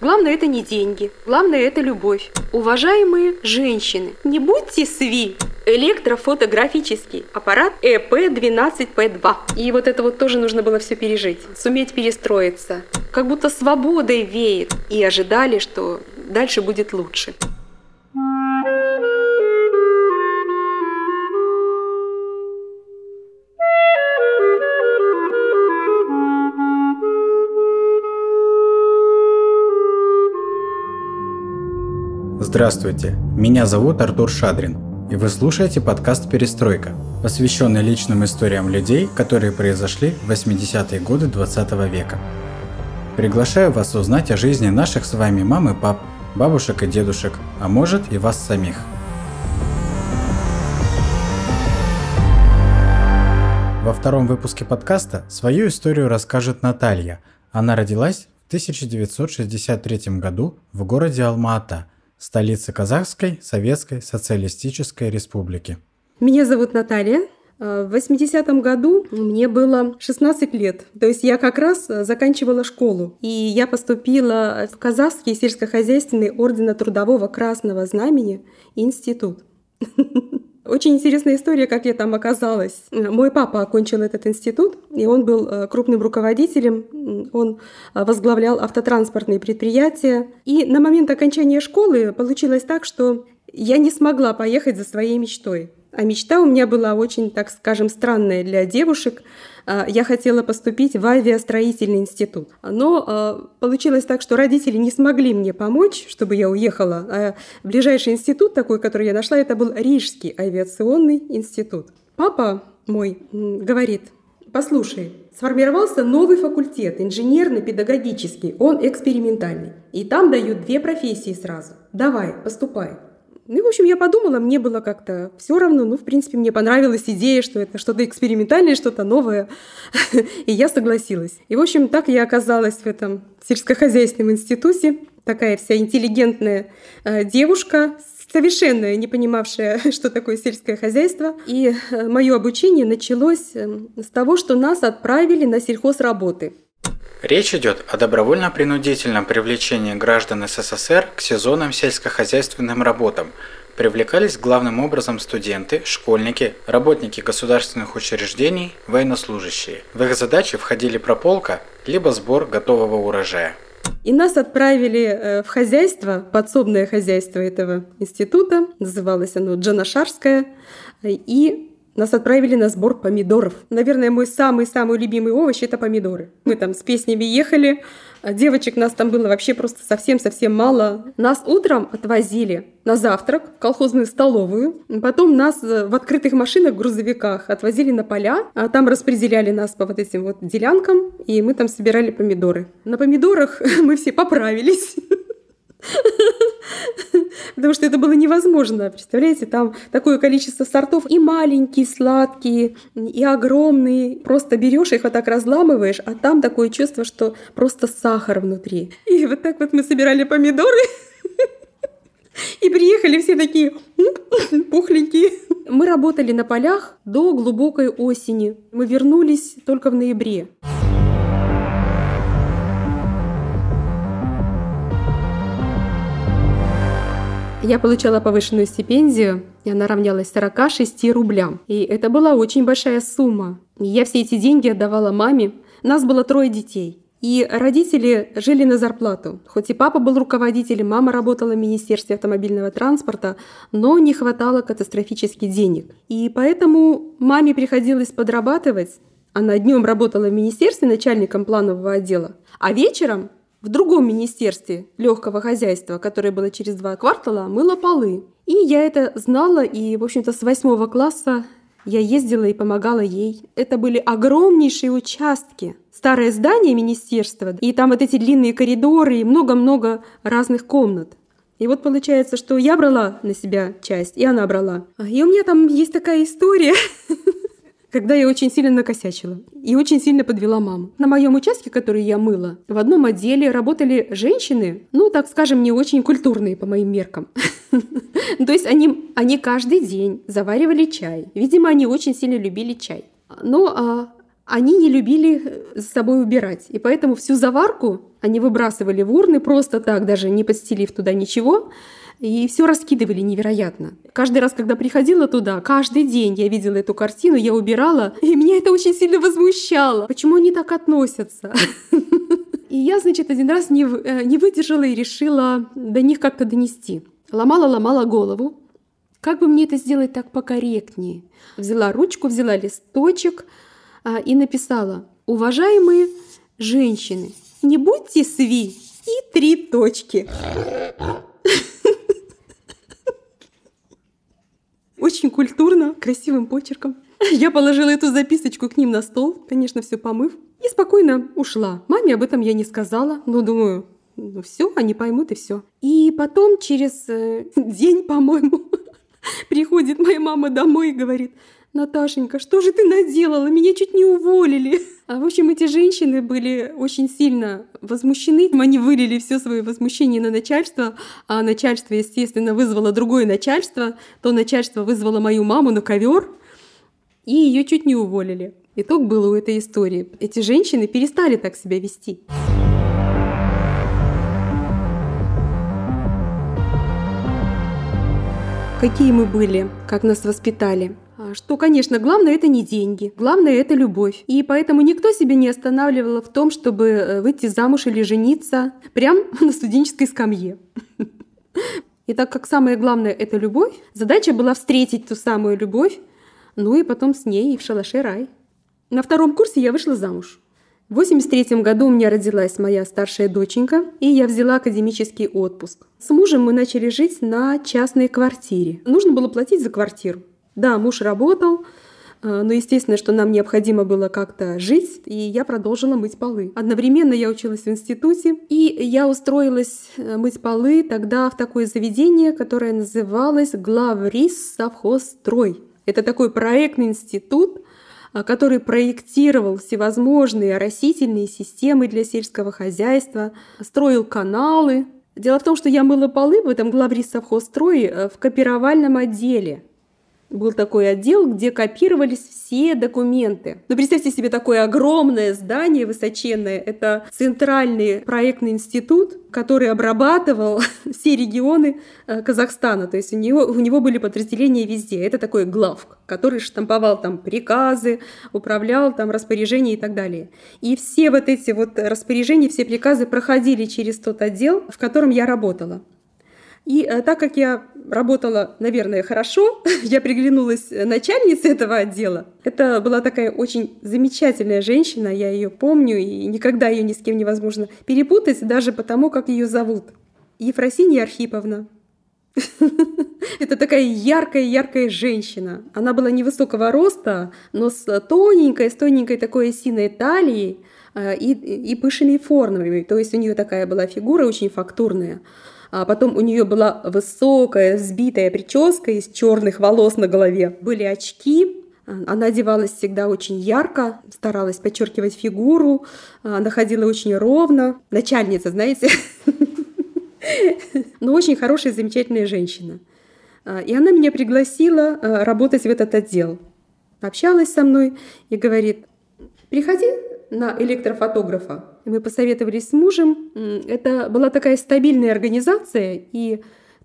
Главное это не деньги, главное это любовь. Уважаемые женщины, не будьте сви. Электрофотографический аппарат ЭП-12П2. И вот это вот тоже нужно было все пережить. Суметь перестроиться. Как будто свободой веет. И ожидали, что дальше будет лучше. Здравствуйте, меня зовут Артур Шадрин, и вы слушаете подкаст «Перестройка», посвященный личным историям людей, которые произошли в 80-е годы 20 века. Приглашаю вас узнать о жизни наших с вами мам и пап, бабушек и дедушек, а может и вас самих. Во втором выпуске подкаста свою историю расскажет Наталья. Она родилась в 1963 году в городе Алма-Ата – столицы Казахской Советской Социалистической Республики. Меня зовут Наталья. Э, в 80-м году мне было 16 лет, то есть я как раз э, заканчивала школу. И я поступила в Казахский сельскохозяйственный ордена Трудового Красного Знамени институт. Очень интересная история, как я там оказалась. Мой папа окончил этот институт, и он был э, крупным руководителем. Он э, возглавлял автотранспортные предприятия. И на момент окончания школы получилось так, что я не смогла поехать за своей мечтой. А мечта у меня была очень, так скажем, странная для девушек. А, я хотела поступить в авиастроительный институт. Но а, получилось так, что родители не смогли мне помочь, чтобы я уехала. А ближайший институт такой, который я нашла, это был Рижский авиационный институт. Папа мой говорит, послушай, сформировался новый факультет, инженерно-педагогический, он экспериментальный. И там дают две профессии сразу. Давай, поступай. Ну в общем, я подумала, мне было как-то все равно. Ну, в принципе, мне понравилась идея, что это что-то экспериментальное, что-то новое. И я согласилась. И, в общем, так я оказалась в этом сельскохозяйственном институте. Такая вся интеллигентная э, девушка, совершенно не понимавшая, что такое сельское хозяйство. И э, мое обучение началось э, с того, что нас отправили на сельхозработы. Речь идет о добровольно-принудительном привлечении граждан СССР к сезонным сельскохозяйственным работам. Привлекались главным образом студенты, школьники, работники государственных учреждений, военнослужащие. В их задачи входили прополка, либо сбор готового урожая. И нас отправили э, в хозяйство, подсобное хозяйство этого института, называлось оно Джанашарское, и нас отправили на сбор помидоров. Наверное, мой самый-самый любимый овощ – это помидоры. Мы там с песнями ехали, девочек нас там было вообще просто совсем-совсем мало. Нас утром отвозили на завтрак в колхозную столовую. Потом нас э, в открытых машинах, грузовиках отвозили на поля. А там распределяли нас по вот этим вот делянкам, и мы там собирали помидоры. На помидорах мы все поправились. Потому что это было невозможно. Представляете, там такое количество сортов и маленькие, сладкие, и огромные. Просто берешь их вот так разламываешь, а там такое чувство, что просто сахар внутри. И вот так вот мы собирали помидоры. И приехали все такие пухленькие. Мы работали на полях до глубокой осени. Мы вернулись только в ноябре. Я получала повышенную стипендию, и она равнялась 46 рублям. И это была очень большая сумма. Я все эти деньги отдавала маме. Нас было трое детей. И родители жили на зарплату. Хоть и папа был руководителем, мама работала в Министерстве автомобильного транспорта, но не хватало катастрофически денег. И поэтому маме приходилось подрабатывать. Она днем работала в министерстве начальником планового отдела, а вечером в другом министерстве легкого хозяйства, которое было через два квартала, мыла полы. И я это знала, и, в общем-то, с восьмого класса я ездила и помогала ей. Это были огромнейшие участки. Старое здание министерства, и там вот эти длинные коридоры и много-много разных комнат. И вот получается, что я брала на себя часть, и она брала. И у меня там есть такая история. когда я очень сильно накосячила и очень сильно подвела маму. На моем участке, который я мыла, в одном отделе работали женщины, ну, так скажем, не очень культурные по моим меркам. То есть они, они каждый день заваривали чай. Видимо, они очень сильно любили чай. Но а, они не любили за собой убирать. И поэтому всю заварку они выбрасывали в урны просто так, даже не подстелив туда ничего. И все раскидывали невероятно. Каждый раз, когда приходила туда, каждый день я видела эту картину, я убирала, и меня это очень сильно возмущало. Почему они так относятся? И я, значит, один раз не, э, не выдержала и решила до них как-то донести. Ломала-ломала голову. Как бы мне это сделать так покорректнее? Взяла ручку, взяла листочек а, и написала «Уважаемые женщины, не будьте сви!» и три точки. Очень культурно, красивым почерком. Я положила эту записочку к ним на стол, конечно, все помыв, и спокойно ушла. Маме об этом я не сказала, но думаю, ну все, они поймут и все. И потом через э, день, по-моему, приходит моя мама домой и говорит, Наташенька, что же ты наделала? Меня чуть не уволили. А, в общем, эти женщины были очень сильно возмущены. Они вылили все свое возмущение на начальство, а начальство, естественно, вызвало другое начальство. То начальство вызвало мою маму на ковер, и ее чуть не уволили. Итог был у этой истории. Эти женщины перестали так себя вести. Какие мы были, как нас воспитали. А, что, конечно, главное это не деньги, главное это любовь. И поэтому никто себя не останавливал в том, чтобы э, выйти замуж или жениться прям на студенческой скамье. И так как самое главное это любовь, задача была встретить ту самую любовь, ну и потом с ней и в шалаше рай. На втором курсе я вышла замуж. В 83 году у меня родилась моя старшая доченька, и я взяла академический отпуск. С мужем мы начали жить на частной квартире. Нужно было платить за квартиру. Да, муж работал, э, но естественно, что нам необходимо было как-то жить, и я продолжила мыть полы. Одновременно я училась в институте, и я устроилась э, мыть полы тогда в такое заведение, которое называлось Главрис совхозстрой. Это такой проектный институт, э, который проектировал всевозможные растительные системы для сельского хозяйства, строил каналы. Дело в том, что я мыла полы в этом главрис совхозстрое в копировальном отделе – был такой отдел, где копировались все документы. Ну, представьте себе такое огромное здание высоченное. Это центральный проектный институт, который обрабатывал все регионы э, Казахстана. То есть у него, у него были подразделения везде. Это такой главк, который штамповал там приказы, управлял там распоряжения и так далее. И все вот эти вот распоряжения, все приказы проходили через тот отдел, в котором я работала. И э, так как я работала, наверное, хорошо, я приглянулась начальнице этого отдела. Это была такая очень замечательная женщина, я ее помню, и никогда ее ни с кем невозможно перепутать, даже потому, как ее зовут. Ефросинья Архиповна. Это такая яркая-яркая женщина. Она была невысокого роста, но с тоненькой, с тоненькой такой осиной талией э, и, и пышными формами. То есть у нее такая была фигура очень фактурная. А потом у нее была высокая, сбитая прическа из черных волос на голове. Были очки, она одевалась всегда очень ярко, старалась подчеркивать фигуру, она ходила очень ровно. Начальница, знаете, но очень хорошая, замечательная женщина. А, и она меня пригласила а, работать в этот отдел. Общалась со мной и говорит, приходи на электрофотографа. Мы посоветовались с мужем. Это была такая стабильная организация, и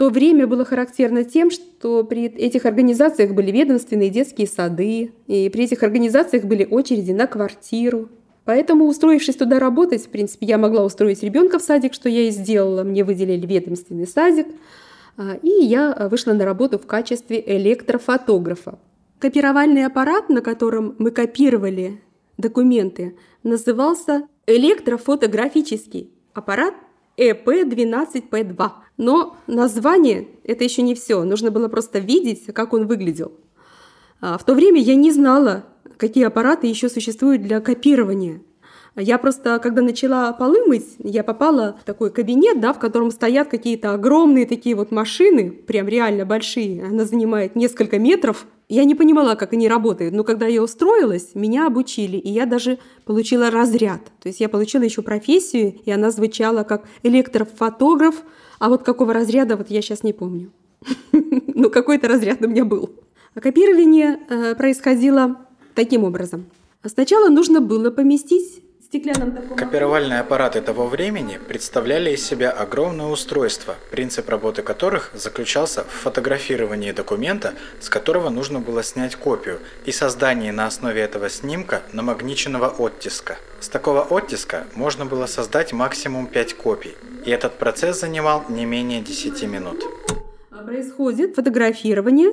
то время было характерно тем, что при этих организациях были ведомственные детские сады, и при этих организациях были очереди на квартиру. Поэтому, устроившись туда работать, в принципе, я могла устроить ребенка в садик, что я и сделала. Мне выделили ведомственный садик, а, и я вышла на работу в качестве электрофотографа. Копировальный аппарат, на котором мы копировали документы, назывался электрофотографический аппарат ЭП-12П2. Но название – это еще не все. Нужно было просто видеть, как он выглядел. А в то время я не знала, какие аппараты еще существуют для копирования. Я просто, когда начала полы мыть, я попала в такой кабинет, да, в котором стоят какие-то огромные такие вот машины, прям реально большие. Она занимает несколько метров. Я не понимала, как они работают, но когда я устроилась, меня обучили, и я даже получила разряд. То есть я получила еще профессию, и она звучала как электрофотограф, а вот какого разряда, вот я сейчас не помню. Ну, какой-то разряд у меня был. Копирование э, происходило таким образом. Сначала нужно было поместить стеклянном таком... Копировальные аппараты того времени представляли из себя огромное устройство, принцип работы которых заключался в фотографировании документа, с которого нужно было снять копию, и создании на основе этого снимка намагниченного оттиска. С такого оттиска можно было создать максимум 5 копий, и этот процесс занимал не менее 10 минут. Происходит фотографирование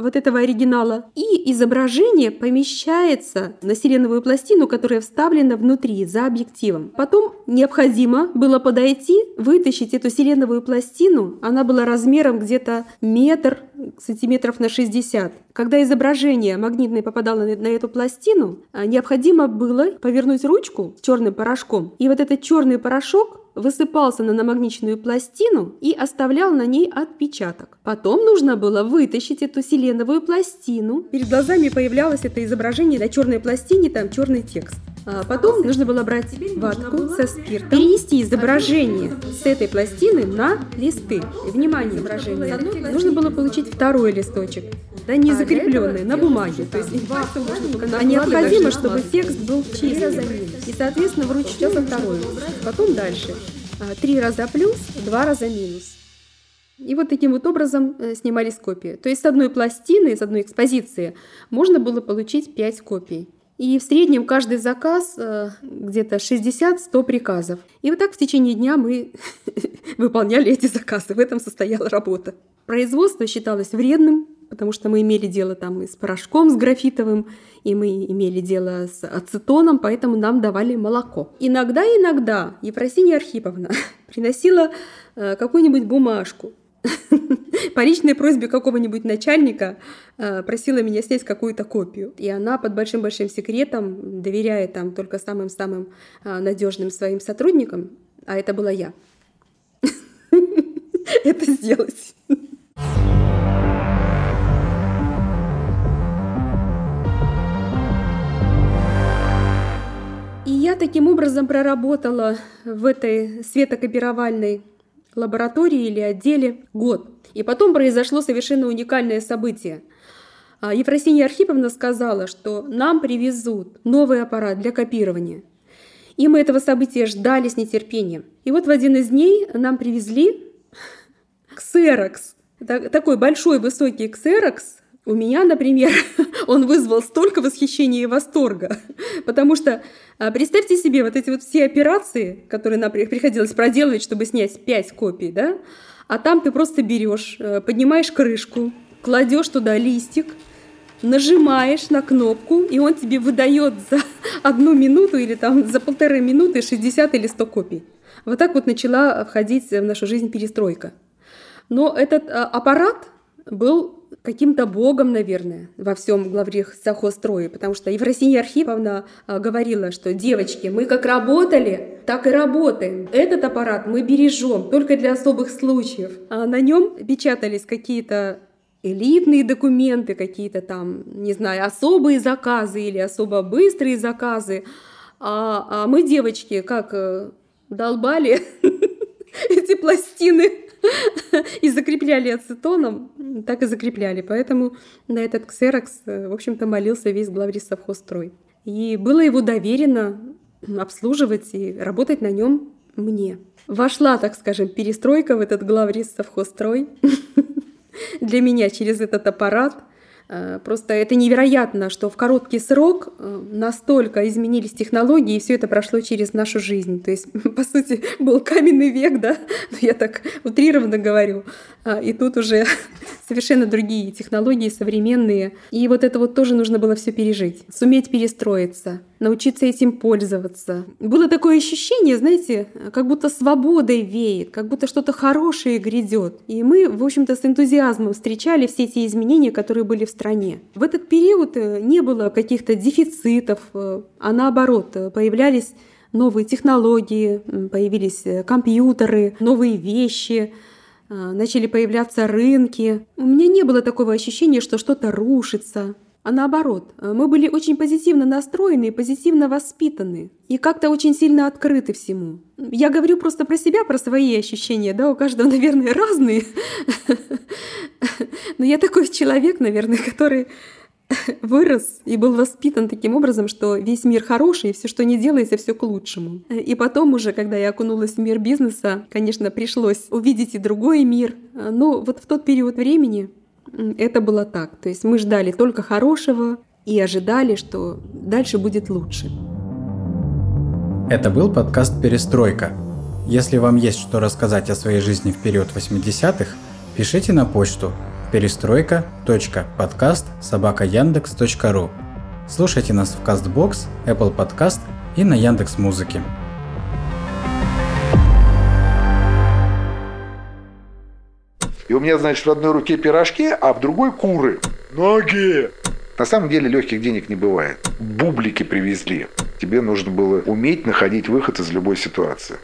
вот этого оригинала. И изображение помещается на селеновую пластину, которая вставлена внутри, за объективом. Потом необходимо было подойти, вытащить эту селеновую пластину. Она была размером где-то метр сантиметров на 60. Когда изображение магнитное попадало на, эту пластину, э, необходимо было повернуть ручку черным порошком. И вот этот черный порошок высыпался на намагниченную пластину и оставлял на ней отпечаток. Потом нужно было вытащить эту селеновую пластину. Перед глазами появлялось это изображение на черной пластине, там черный текст. А потом нужно было брать ватку со спиртом, перенести изображение с этой пластины на листы. Внимание, изображение. Нужно было получить второй листочек, да, не закрепленный, на бумаге. То есть а необходимо, чтобы текст был чистый. И, соответственно, вручную второй. Потом дальше. А, три раза плюс, два раза минус. И вот таким вот образом э, снимались копии. То есть с одной пластины, с одной экспозиции можно было получить 5 копий. И в среднем каждый заказ э, где-то 60-100 приказов. И вот так в течение дня мы выполняли эти заказы. В этом состояла работа. Производство считалось вредным, потому что мы имели дело там и с порошком, с графитовым, и мы имели дело с ацетоном, поэтому нам давали молоко. Иногда-иногда Ефросинья Архиповна приносила э, какую-нибудь бумажку, по личной просьбе какого-нибудь начальника э, просила меня снять какую-то копию. И она под большим-большим секретом, доверяя там только самым-самым э, надежным своим сотрудникам, а это была я, это сделать. И я таким образом проработала в этой светокопировальной лаборатории или отделе год. И потом произошло совершенно уникальное событие. А, Ефросинья Архиповна сказала, что нам привезут новый аппарат для копирования. И мы этого события ждали с нетерпением. И вот в один из дней нам привезли ксерокс. Такой большой высокий ксерокс у меня, например, он вызвал столько восхищения и восторга, потому что а, представьте себе вот эти вот все операции, которые нам приходилось проделывать, чтобы снять 5 копий, да, а там ты просто берешь, э, поднимаешь крышку, кладешь туда листик, нажимаешь на кнопку, и он тебе выдает за одну минуту или там за полторы минуты 60 или 100 копий. Вот так вот начала входить в нашу жизнь перестройка. Но этот а, аппарат был каким-то богом, наверное, во всем главрех сахострое, потому что Ефросинья Архиповна а, говорила, что девочки, мы как работали, так и работаем. Этот аппарат мы бережем только для особых случаев. А на нем печатались какие-то элитные документы, какие-то там, не знаю, особые заказы или особо быстрые заказы. А, а мы, девочки, как э, долбали эти пластины и закрепляли ацетоном, так и закрепляли. Поэтому на этот ксерокс, э, в общем-то, молился весь главрис совхозстрой. И было его доверено обслуживать и работать на нем мне. Вошла, так скажем, перестройка в этот главрис совхозстрой для меня через этот аппарат – просто это невероятно, что в короткий срок э, настолько изменились технологии, и все это прошло через нашу жизнь. То есть, по сути, был каменный век, да, я так утрированно говорю, а, и тут уже совершенно другие технологии, современные. И вот это вот тоже нужно было все пережить, суметь перестроиться, научиться этим пользоваться. Было такое ощущение, знаете, как будто свободой веет, как будто что-то хорошее грядет. И мы, в общем-то, с энтузиазмом встречали все эти изменения, которые были в стране. В этот период э, не было каких-то дефицитов, э, а наоборот, э, появлялись новые технологии, появились компьютеры, новые вещи, начали появляться рынки. У меня не было такого ощущения, что что-то рушится. А наоборот, мы были очень позитивно настроены и позитивно воспитаны. И как-то очень сильно открыты всему. Я говорю просто про себя, про свои ощущения, да, у каждого, наверное, разные. Но я такой человек, наверное, который вырос и был воспитан таким образом, что весь мир хороший, и все, что не делается, все к лучшему. И потом уже, когда я окунулась в мир бизнеса, конечно, пришлось увидеть и другой мир. Но вот в тот период времени это было так. То есть мы ждали только хорошего и ожидали, что дальше будет лучше. Это был подкаст «Перестройка». Если вам есть что рассказать о своей жизни в период 80-х, пишите на почту собакаяндекс.ру Слушайте нас в CastBox, Apple Podcast и на Яндекс Музыке. И у меня, значит, в одной руке пирожки, а в другой куры. Ноги! На самом деле легких денег не бывает. Бублики привезли. Тебе нужно было уметь находить выход из любой ситуации.